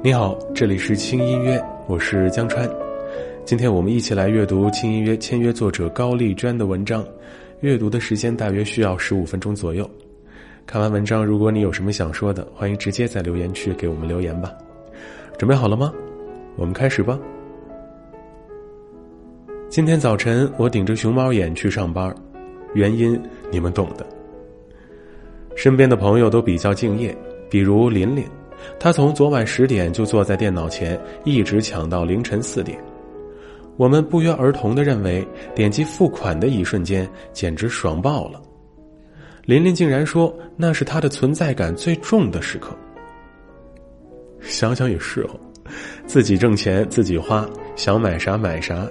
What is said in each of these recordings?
你好，这里是轻音乐，我是江川。今天我们一起来阅读轻音乐签约作者高丽娟的文章，阅读的时间大约需要十五分钟左右。看完文章，如果你有什么想说的，欢迎直接在留言区给我们留言吧。准备好了吗？我们开始吧。今天早晨我顶着熊猫眼去上班，原因你们懂的。身边的朋友都比较敬业，比如琳琳。他从昨晚十点就坐在电脑前，一直抢到凌晨四点。我们不约而同的认为，点击付款的一瞬间简直爽爆了。琳琳竟然说那是他的存在感最重的时刻。想想也是哦，自己挣钱自己花，想买啥买啥，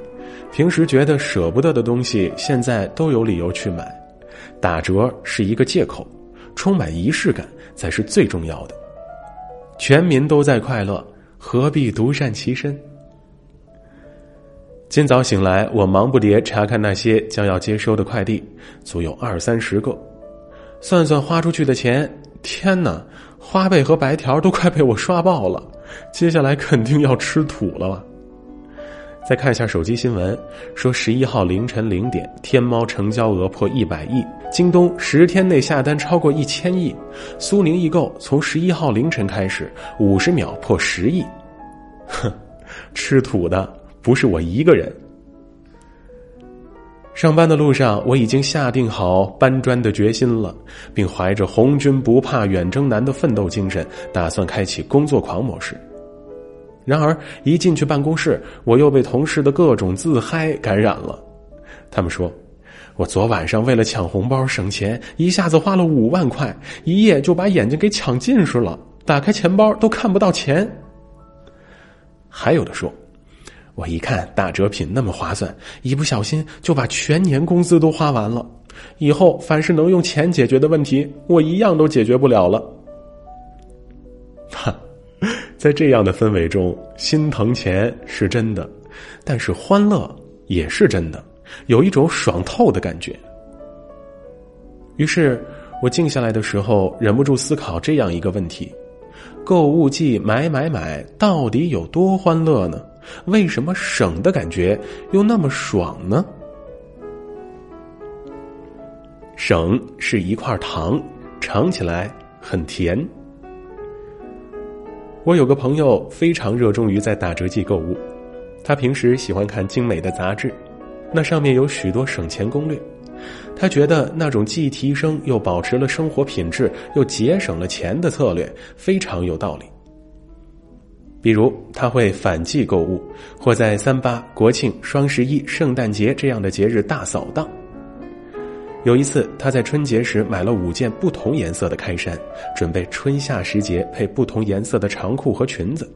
平时觉得舍不得的东西，现在都有理由去买。打折是一个借口，充满仪式感才是最重要的。全民都在快乐，何必独善其身？今早醒来，我忙不迭查看那些将要接收的快递，足有二三十个。算算花出去的钱，天哪，花呗和白条都快被我刷爆了。接下来肯定要吃土了？再看一下手机新闻，说十一号凌晨零点，天猫成交额破一百亿，京东十天内下单超过一千亿，苏宁易购从十一号凌晨开始，五十秒破十亿。哼，吃土的不是我一个人。上班的路上，我已经下定好搬砖的决心了，并怀着红军不怕远征难的奋斗精神，打算开启工作狂模式。然而，一进去办公室，我又被同事的各种自嗨感染了。他们说，我昨晚上为了抢红包省钱，一下子花了五万块，一夜就把眼睛给抢近视了，打开钱包都看不到钱。还有的说，我一看打折品那么划算，一不小心就把全年工资都花完了。以后凡是能用钱解决的问题，我一样都解决不了了。哈。在这样的氛围中，心疼钱是真的，但是欢乐也是真的，有一种爽透的感觉。于是我静下来的时候，忍不住思考这样一个问题：购物季买买买到底有多欢乐呢？为什么省的感觉又那么爽呢？省是一块糖，尝起来很甜。我有个朋友非常热衷于在打折季购物，他平时喜欢看精美的杂志，那上面有许多省钱攻略。他觉得那种既提升又保持了生活品质又节省了钱的策略非常有道理。比如，他会反季购物，或在三八、国庆、双十一、圣诞节这样的节日大扫荡。有一次，他在春节时买了五件不同颜色的开衫，准备春夏时节配不同颜色的长裤和裙子。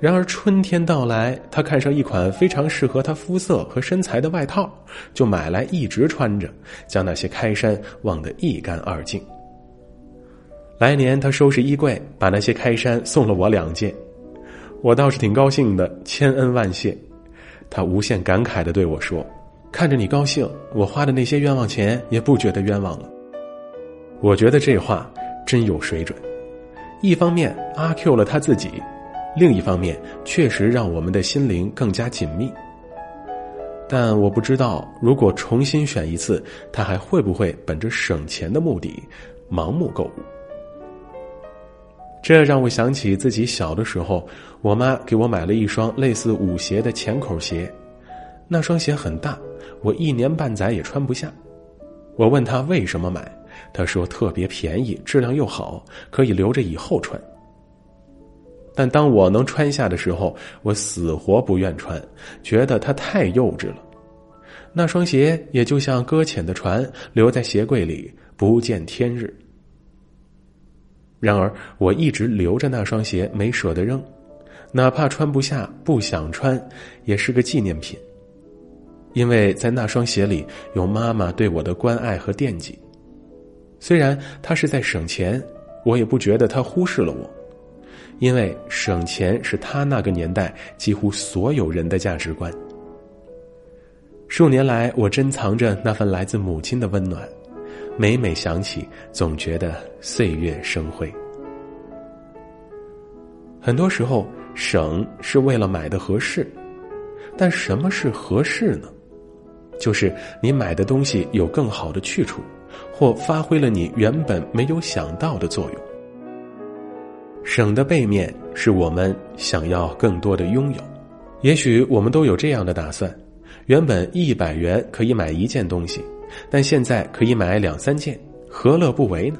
然而春天到来，他看上一款非常适合他肤色和身材的外套，就买来一直穿着，将那些开衫忘得一干二净。来年他收拾衣柜，把那些开衫送了我两件，我倒是挺高兴的，千恩万谢。他无限感慨的对我说。看着你高兴，我花的那些冤枉钱也不觉得冤枉了。我觉得这话真有水准。一方面阿 Q 了他自己，另一方面确实让我们的心灵更加紧密。但我不知道，如果重新选一次，他还会不会本着省钱的目的盲目购物？这让我想起自己小的时候，我妈给我买了一双类似舞鞋的浅口鞋，那双鞋很大。我一年半载也穿不下，我问他为什么买，他说特别便宜，质量又好，可以留着以后穿。但当我能穿下的时候，我死活不愿穿，觉得它太幼稚了。那双鞋也就像搁浅的船，留在鞋柜里不见天日。然而，我一直留着那双鞋，没舍得扔，哪怕穿不下，不想穿，也是个纪念品。因为在那双鞋里有妈妈对我的关爱和惦记，虽然她是在省钱，我也不觉得她忽视了我，因为省钱是她那个年代几乎所有人的价值观。数年来，我珍藏着那份来自母亲的温暖，每每想起，总觉得岁月生辉。很多时候省是为了买的合适，但什么是合适呢？就是你买的东西有更好的去处，或发挥了你原本没有想到的作用。省的背面是我们想要更多的拥有，也许我们都有这样的打算：原本一百元可以买一件东西，但现在可以买两三件，何乐不为呢？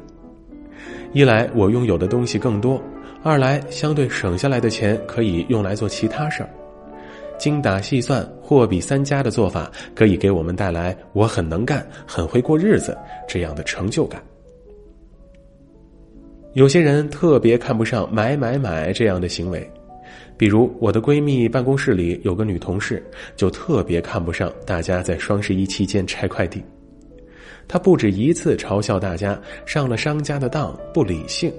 一来我拥有的东西更多，二来相对省下来的钱可以用来做其他事儿。精打细算、货比三家的做法，可以给我们带来“我很能干、很会过日子”这样的成就感。有些人特别看不上“买买买”这样的行为，比如我的闺蜜办公室里有个女同事，就特别看不上大家在双十一期间拆快递。她不止一次嘲笑大家上了商家的当不理性。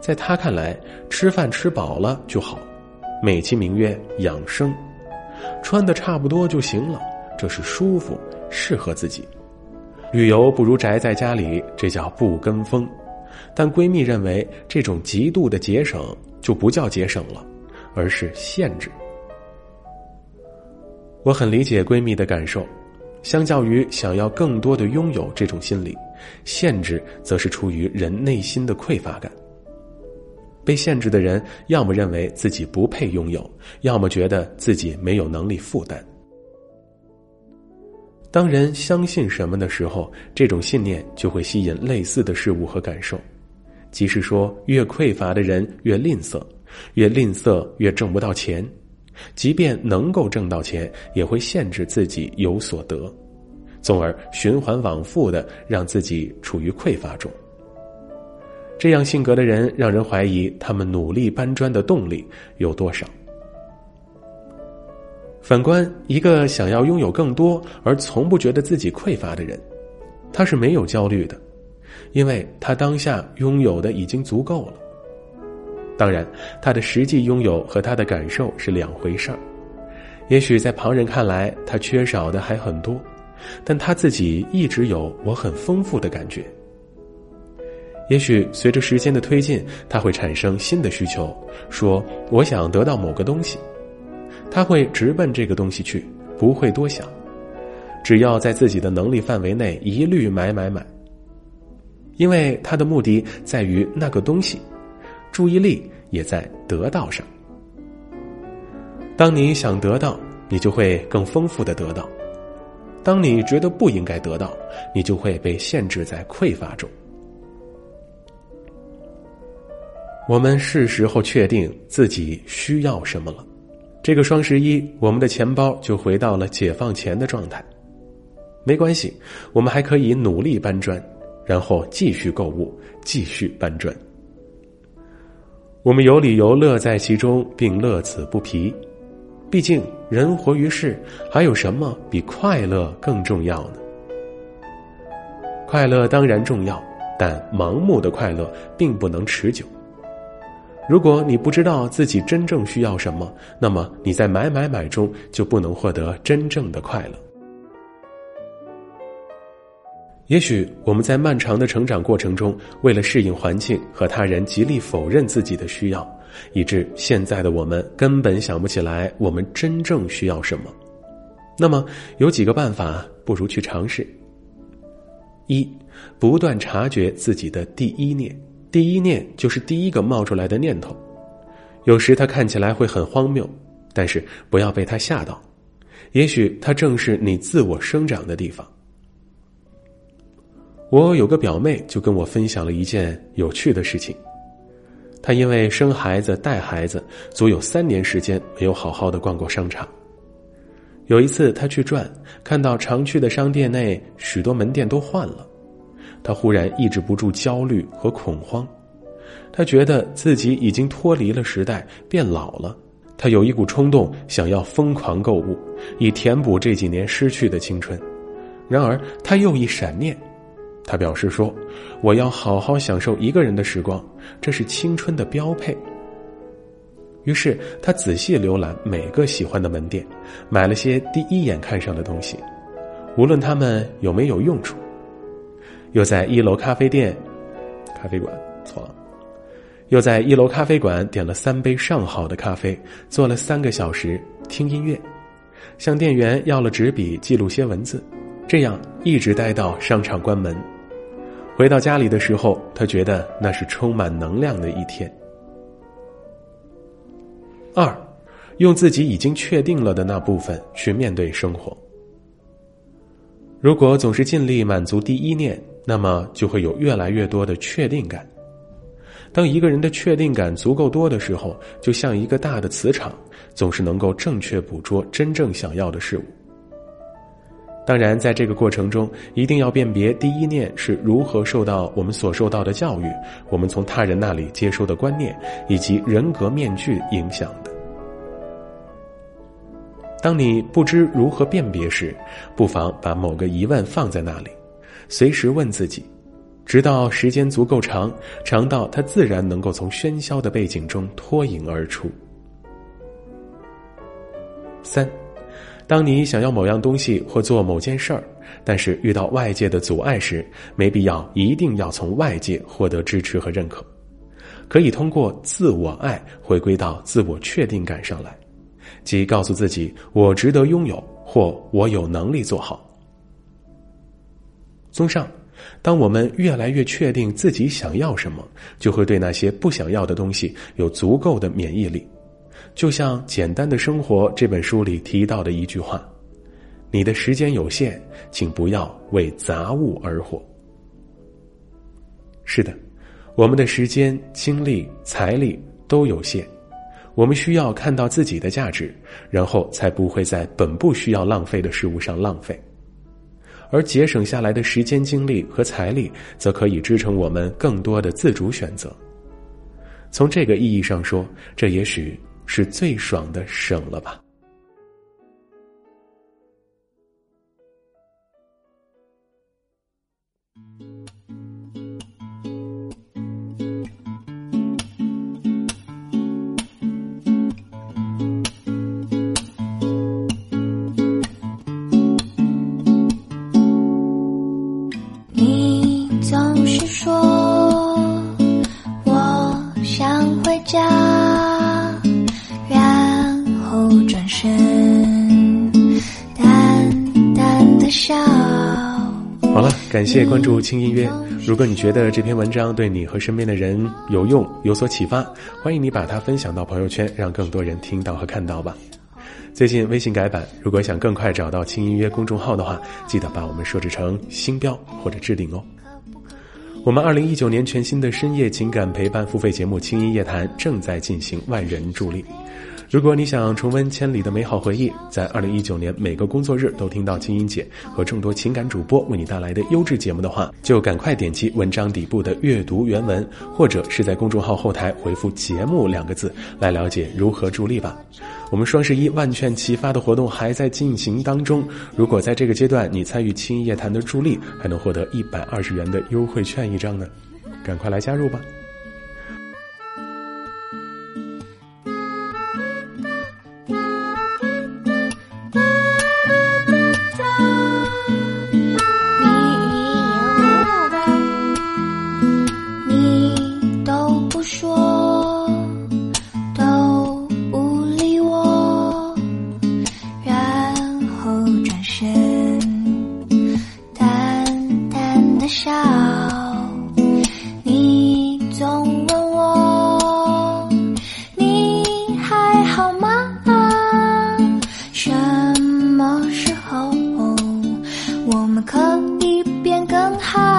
在她看来，吃饭吃饱了就好。美其名曰养生，穿的差不多就行了，这是舒服，适合自己。旅游不如宅在家里，这叫不跟风。但闺蜜认为这种极度的节省就不叫节省了，而是限制。我很理解闺蜜的感受，相较于想要更多的拥有这种心理，限制则是出于人内心的匮乏感。被限制的人，要么认为自己不配拥有，要么觉得自己没有能力负担。当人相信什么的时候，这种信念就会吸引类似的事物和感受。即是说，越匮乏的人越吝啬，越吝啬越挣不到钱，即便能够挣到钱，也会限制自己有所得，从而循环往复的让自己处于匮乏中。这样性格的人，让人怀疑他们努力搬砖的动力有多少。反观一个想要拥有更多而从不觉得自己匮乏的人，他是没有焦虑的，因为他当下拥有的已经足够了。当然，他的实际拥有和他的感受是两回事儿。也许在旁人看来，他缺少的还很多，但他自己一直有我很丰富的感觉。也许随着时间的推进，他会产生新的需求，说：“我想得到某个东西。”他会直奔这个东西去，不会多想，只要在自己的能力范围内，一律买买买。因为他的目的在于那个东西，注意力也在得到上。当你想得到，你就会更丰富的得到；当你觉得不应该得到，你就会被限制在匮乏中。我们是时候确定自己需要什么了。这个双十一，我们的钱包就回到了解放前的状态。没关系，我们还可以努力搬砖，然后继续购物，继续搬砖。我们有理由乐在其中，并乐此不疲。毕竟，人活于世，还有什么比快乐更重要呢？快乐当然重要，但盲目的快乐并不能持久。如果你不知道自己真正需要什么，那么你在买买买中就不能获得真正的快乐。也许我们在漫长的成长过程中，为了适应环境和他人，极力否认自己的需要，以致现在的我们根本想不起来我们真正需要什么。那么有几个办法，不如去尝试：一，不断察觉自己的第一念。第一念就是第一个冒出来的念头，有时它看起来会很荒谬，但是不要被它吓到，也许它正是你自我生长的地方。我有个表妹就跟我分享了一件有趣的事情，她因为生孩子带孩子，足有三年时间没有好好的逛过商场。有一次她去转，看到常去的商店内许多门店都换了。他忽然抑制不住焦虑和恐慌，他觉得自己已经脱离了时代，变老了。他有一股冲动，想要疯狂购物，以填补这几年失去的青春。然而，他又一闪念，他表示说：“我要好好享受一个人的时光，这是青春的标配。”于是，他仔细浏览每个喜欢的门店，买了些第一眼看上的东西，无论他们有没有用处。又在一楼咖啡店、咖啡馆，错了，又在一楼咖啡馆点了三杯上好的咖啡，坐了三个小时听音乐，向店员要了纸笔记录些文字，这样一直待到商场关门。回到家里的时候，他觉得那是充满能量的一天。二，用自己已经确定了的那部分去面对生活。如果总是尽力满足第一念，那么就会有越来越多的确定感。当一个人的确定感足够多的时候，就像一个大的磁场，总是能够正确捕捉真正想要的事物。当然，在这个过程中，一定要辨别第一念是如何受到我们所受到的教育、我们从他人那里接收的观念以及人格面具影响的。当你不知如何辨别时，不妨把某个疑问放在那里，随时问自己。直到时间足够长，长到它自然能够从喧嚣的背景中脱颖而出。三，当你想要某样东西或做某件事儿，但是遇到外界的阻碍时，没必要一定要从外界获得支持和认可，可以通过自我爱回归到自我确定感上来，即告诉自己我值得拥有或我有能力做好。综上。当我们越来越确定自己想要什么，就会对那些不想要的东西有足够的免疫力。就像《简单的生活》这本书里提到的一句话：“你的时间有限，请不要为杂物而活。”是的，我们的时间、精力、财力都有限，我们需要看到自己的价值，然后才不会在本不需要浪费的事物上浪费。而节省下来的时间、精力和财力，则可以支撑我们更多的自主选择。从这个意义上说，这也许是最爽的省了吧。感谢关注轻音乐。如果你觉得这篇文章对你和身边的人有用、有所启发，欢迎你把它分享到朋友圈，让更多人听到和看到吧。最近微信改版，如果想更快找到轻音乐公众号的话，记得把我们设置成星标或者置顶哦。我们二零一九年全新的深夜情感陪伴付费节目《轻音夜谈》正在进行万人助力。如果你想重温千里的美好回忆，在二零一九年每个工作日都听到青音姐和众多情感主播为你带来的优质节目的话，就赶快点击文章底部的阅读原文，或者是在公众号后台回复“节目”两个字来了解如何助力吧。我们双十一万券齐发的活动还在进行当中，如果在这个阶段你参与青音夜谈的助力，还能获得一百二十元的优惠券一张呢，赶快来加入吧。我们可以变更好。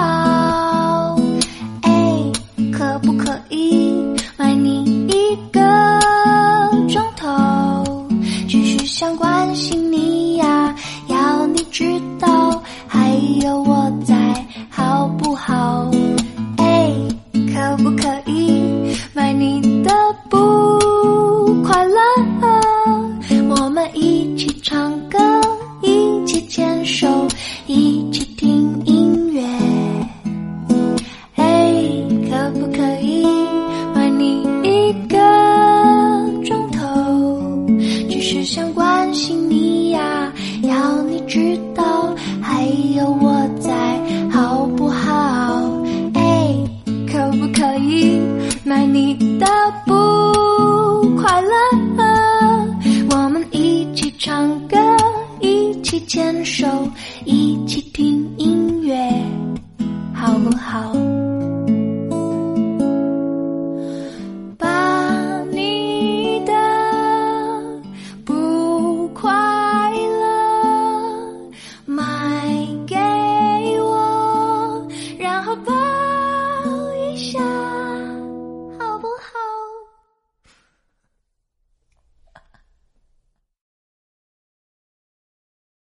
一起听音乐好不好？